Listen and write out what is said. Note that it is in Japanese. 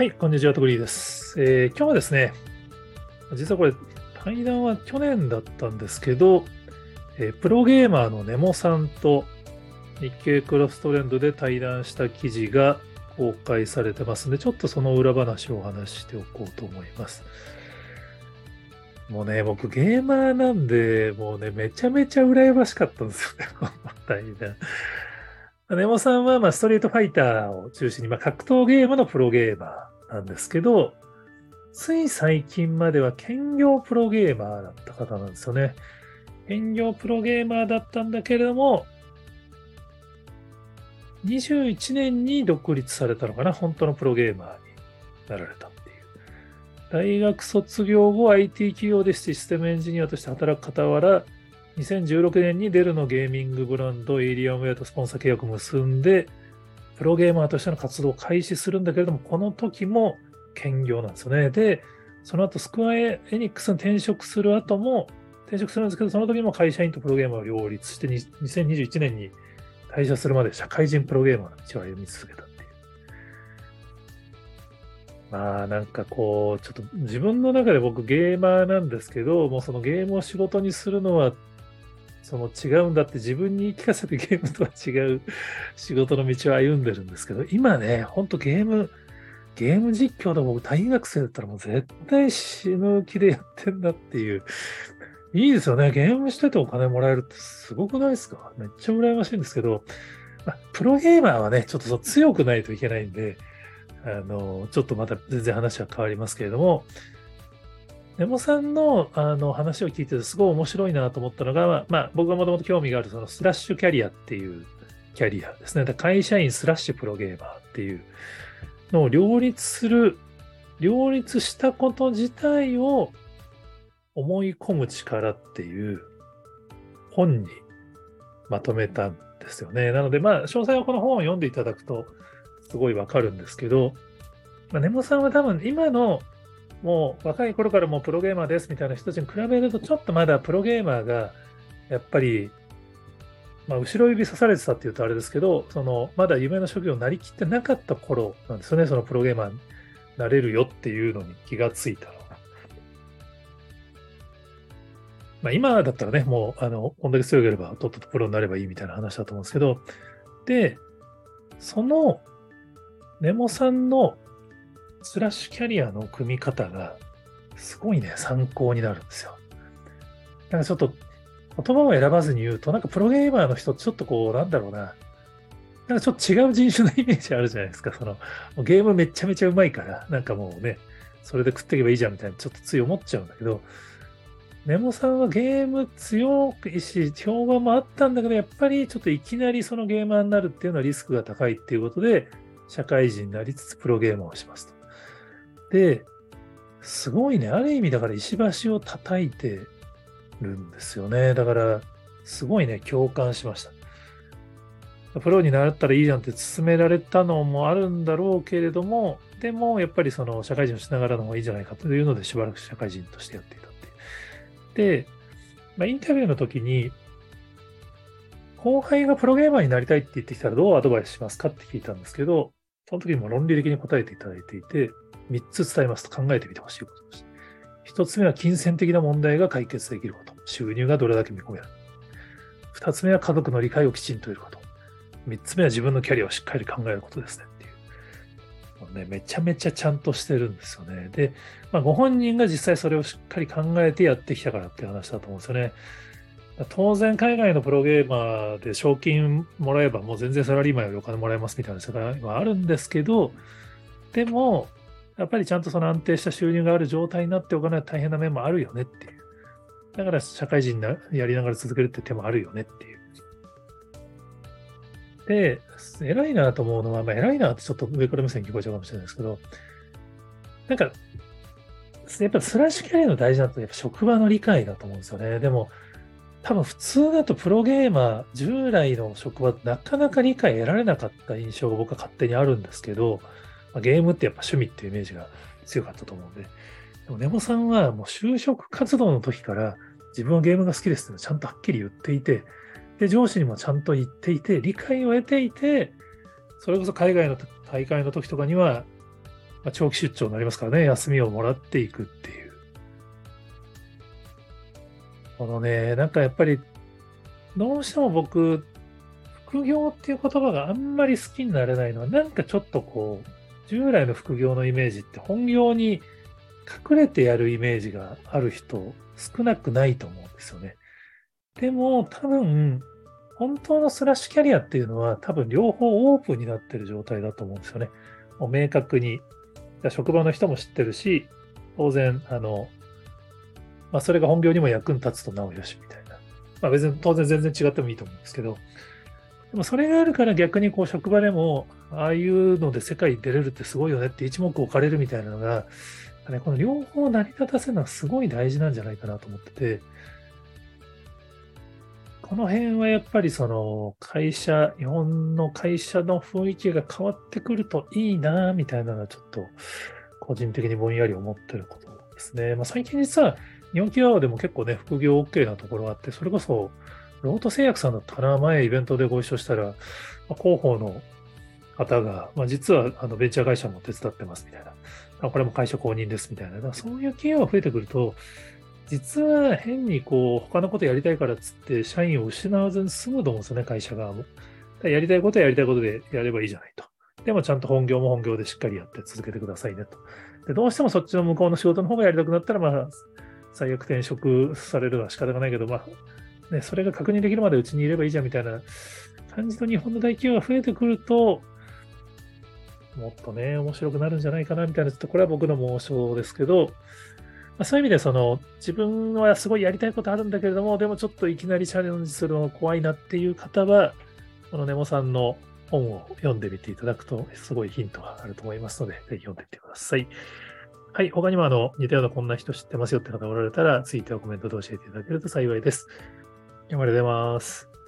はい、こんにちは、トグリーです。えー今日はですね、実はこれ、対談は去年だったんですけど、えープロゲーマーのネモさんと日経クロストレンドで対談した記事が公開されてますので、ちょっとその裏話をお話しておこうと思います。もうね、僕ゲーマーなんで、もうね、めちゃめちゃ羨ましかったんですよね、こ の対談。ネモさんは、まあ、ストリートファイターを中心に、まあ、格闘ゲームのプロゲーマーなんですけど、つい最近までは兼業プロゲーマーだった方なんですよね。兼業プロゲーマーだったんだけれども、21年に独立されたのかな、本当のプロゲーマーになられたっていう。大学卒業後、IT 企業でシステムエンジニアとして働く傍ら、2016年にデルのゲーミングブランド、エイリアンウェアとスポンサー契約を結んで、プロゲーマーとしての活動を開始するんだけれども、この時も兼業なんですよね。で、その後、スクワエエニックスに転職する後も、転職するんですけど、その時も会社員とプロゲーマーを両立して、2021年に退社するまで社会人プロゲーマーの道を歩み続けたっていう。まあなんかこう、ちょっと自分の中で僕ゲーマーなんですけど、もうそのゲームを仕事にするのはその違うんだって自分に言い聞かせてゲームとは違う仕事の道を歩んでるんですけど、今ね、ほんとゲーム、ゲーム実況で僕大学生だったらもう絶対死ぬ気でやってんだっていう。いいですよね。ゲームしててお金もらえるってすごくないですか？めっちゃ羨ましいんですけど、まあプロゲーマーはね、ちょっとそう強くないといけないんで、あの、ちょっとまた全然話は変わりますけれども、ネモさんのあの話を聞いててすごい面白いなと思ったのが、まあ、僕がもともと興味があるそのスラッシュキャリアっていうキャリアですね。会社員スラッシュプロゲーマーっていうのを両立する、両立したこと自体を思い込む力っていう本にまとめたんですよね。なので、まあ、詳細はこの本を読んでいただくとすごいわかるんですけど、まあ、ネモさんは多分今のもう若い頃からもうプロゲーマーですみたいな人たちに比べると、ちょっとまだプロゲーマーがやっぱり、まあ、後ろ指刺されてたっていうとあれですけど、そのまだ夢の職業になりきってなかった頃なんですよね、そのプロゲーマーになれるよっていうのに気がついたのが。まあ、今だったらね、もう、あの、こんだけ強ければ、とっととプロになればいいみたいな話だと思うんですけど、で、その、ネモさんのスラッシュキャリアの組み方が、すごいね、参考になるんですよ。なんかちょっと、言葉を選ばずに言うと、なんかプロゲーマーの人、ちょっとこう、なんだろうな、なんかちょっと違う人種のイメージあるじゃないですか。その、ゲームめちゃめちゃうまいから、なんかもうね、それで食っていけばいいじゃんみたいな、ちょっとつい思っちゃうんだけど、ネモさんはゲーム強いし、評判もあったんだけど、やっぱりちょっといきなりそのゲーマーになるっていうのはリスクが高いっていうことで、社会人になりつつプロゲーマーをしますと。で、すごいね、ある意味だから石橋を叩いてるんですよね。だから、すごいね、共感しました。プロになったらいいじゃんって勧められたのもあるんだろうけれども、でもやっぱりその社会人をしながらの方がいいじゃないかというので、しばらく社会人としてやっていたっていう。で、まあ、インタビューの時に、後輩がプロゲーマーになりたいって言ってきたらどうアドバイスしますかって聞いたんですけど、その時にも論理的に答えていただいていて、3つ伝えますと考えてみてほしいことです。1つ目は金銭的な問題が解決できること。収入がどれだけ見込める。2つ目は家族の理解をきちんと得ること。3つ目は自分のキャリアをしっかり考えることですねっていう。もうね、めちゃめちゃちゃんとしてるんですよね。で、まあ、ご本人が実際それをしっかり考えてやってきたからっていう話だと思うんですよね。当然海外のプロゲーマーで賞金もらえばもう全然サラリーマンよりお金もらえますみたいな世界はあるんですけど、でも、やっぱりちゃんとその安定した収入がある状態になっておかないと大変な面もあるよねっていう。だから社会人なやりながら続けるって手もあるよねっていう。で、偉いなと思うのは、まあ、偉いなってちょっと上から目線に聞こえちゃうかもしれないですけど、なんか、やっぱスラッシュキャリアの大事なのってやっぱ職場の理解だと思うんですよね。でも、多分普通だとプロゲーマー、従来の職場、なかなか理解得られなかった印象が僕は勝手にあるんですけど、まあ、ゲームってやっぱ趣味っていうイメージが強かったと思うんで、でもネモさんはもう就職活動の時から自分はゲームが好きですってちゃんとはっきり言っていて、で、上司にもちゃんと言っていて、理解を得ていて、それこそ海外の大会の時とかには、まあ、長期出張になりますからね、休みをもらっていくっていう。このね、なんかやっぱり、どうしても僕、副業っていう言葉があんまり好きになれないのは、なんかちょっとこう、従来の副業のイメージって本業に隠れてやるイメージがある人少なくないと思うんですよね。でも多分、本当のスラッシュキャリアっていうのは多分両方オープンになってる状態だと思うんですよね。もう明確に。職場の人も知ってるし、当然、あの、まあそれが本業にも役に立つとなおよしみたいな。まあ別に当然全然違ってもいいと思うんですけど、でもそれがあるから逆にこう職場でも、ああいうので世界に出れるってすごいよねって一目置かれるみたいなのが、この両方成り立たせるのはすごい大事なんじゃないかなと思ってて、この辺はやっぱりその会社、日本の会社の雰囲気が変わってくるといいな、みたいなのはちょっと個人的にぼんやり思ってることですね。まあ、最近実は日本企業でも結構ね、副業 OK なところがあって、それこそロート製薬さんだったら前イベントでご一緒したら、広報の方が、まあ、実はあのベンチャー会社も手伝ってますみたいな、あこれも会社公認ですみたいな、そういう企業が増えてくると、実は変にこう他のことやりたいからっつって社員を失わずに済むと思うんですよね、会社側も。やりたいことはやりたいことでやればいいじゃないと。でもちゃんと本業も本業でしっかりやって続けてくださいねと。でどうしてもそっちの向こうの仕事の方がやりたくなったら、まあ、最悪転職されるのは仕方がないけど、まあ、ね、それが確認できるまでうちにいればいいじゃんみたいな感じの日本の大企業が増えてくると、もっとね、面白くなるんじゃないかなみたいな、ちょっとこれは僕の妄想ですけど、まあ、そういう意味でその自分はすごいやりたいことあるんだけれども、でもちょっといきなりチャレンジするの怖いなっていう方は、このネモさんの本を読んでみていただくと、すごいヒントがあると思いますので、ぜひ読んでみてください。はい。他にもあの、似たようなこんな人知ってますよって方がおられたら、ツイッターコメントで教えていただけると幸いです。ありがとうございます。